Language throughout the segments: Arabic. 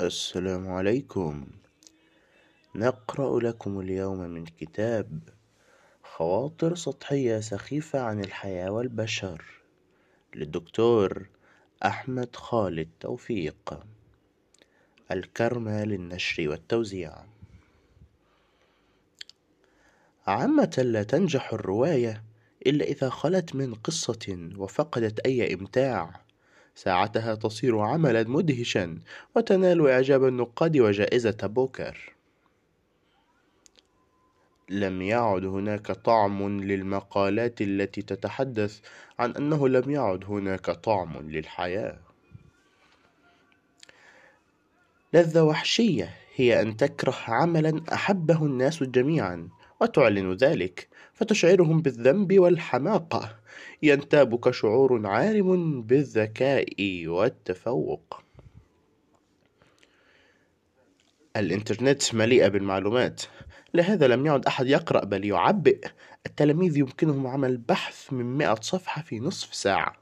السلام عليكم. نقرأ لكم اليوم من كتاب خواطر سطحية سخيفة عن الحياة والبشر للدكتور أحمد خالد توفيق. الكرمة للنشر والتوزيع. عامة لا تنجح الرواية إلا إذا خلت من قصة وفقدت أي إمتاع. ساعتها تصير عملا مدهشا وتنال إعجاب النقاد وجائزة بوكر. لم يعد هناك طعم للمقالات التي تتحدث عن أنه لم يعد هناك طعم للحياة. لذة وحشية هي أن تكره عملا أحبه الناس جميعا وتعلن ذلك فتشعرهم بالذنب والحماقة. ينتابك شعور عارم بالذكاء والتفوق. الإنترنت مليئة بالمعلومات. لهذا لم يعد أحد يقرأ بل يعبئ. التلاميذ يمكنهم عمل بحث من مئة صفحة في نصف ساعة.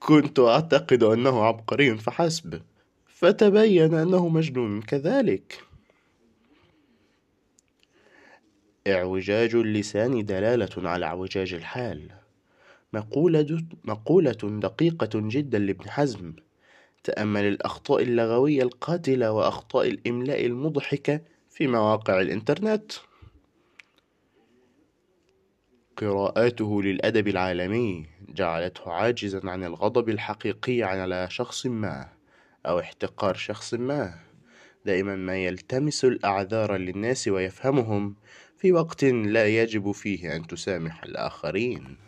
كنت أعتقد أنه عبقري فحسب. فتبين أنه مجنون. كذلك. اعوجاج اللسان دلالة على اعوجاج الحال. مقولة, مقولة دقيقة جدا لابن حزم. تأمل الأخطاء اللغوية القاتلة وأخطاء الإملاء المضحكة في مواقع الإنترنت. قراءاته للأدب العالمي. جعلته عاجزا عن الغضب الحقيقي على شخص ما أو احتقار شخص ما. دائما ما يلتمس الأعذار للناس ويفهمهم. في وقت لا يجب فيه أن تسامح الآخرين.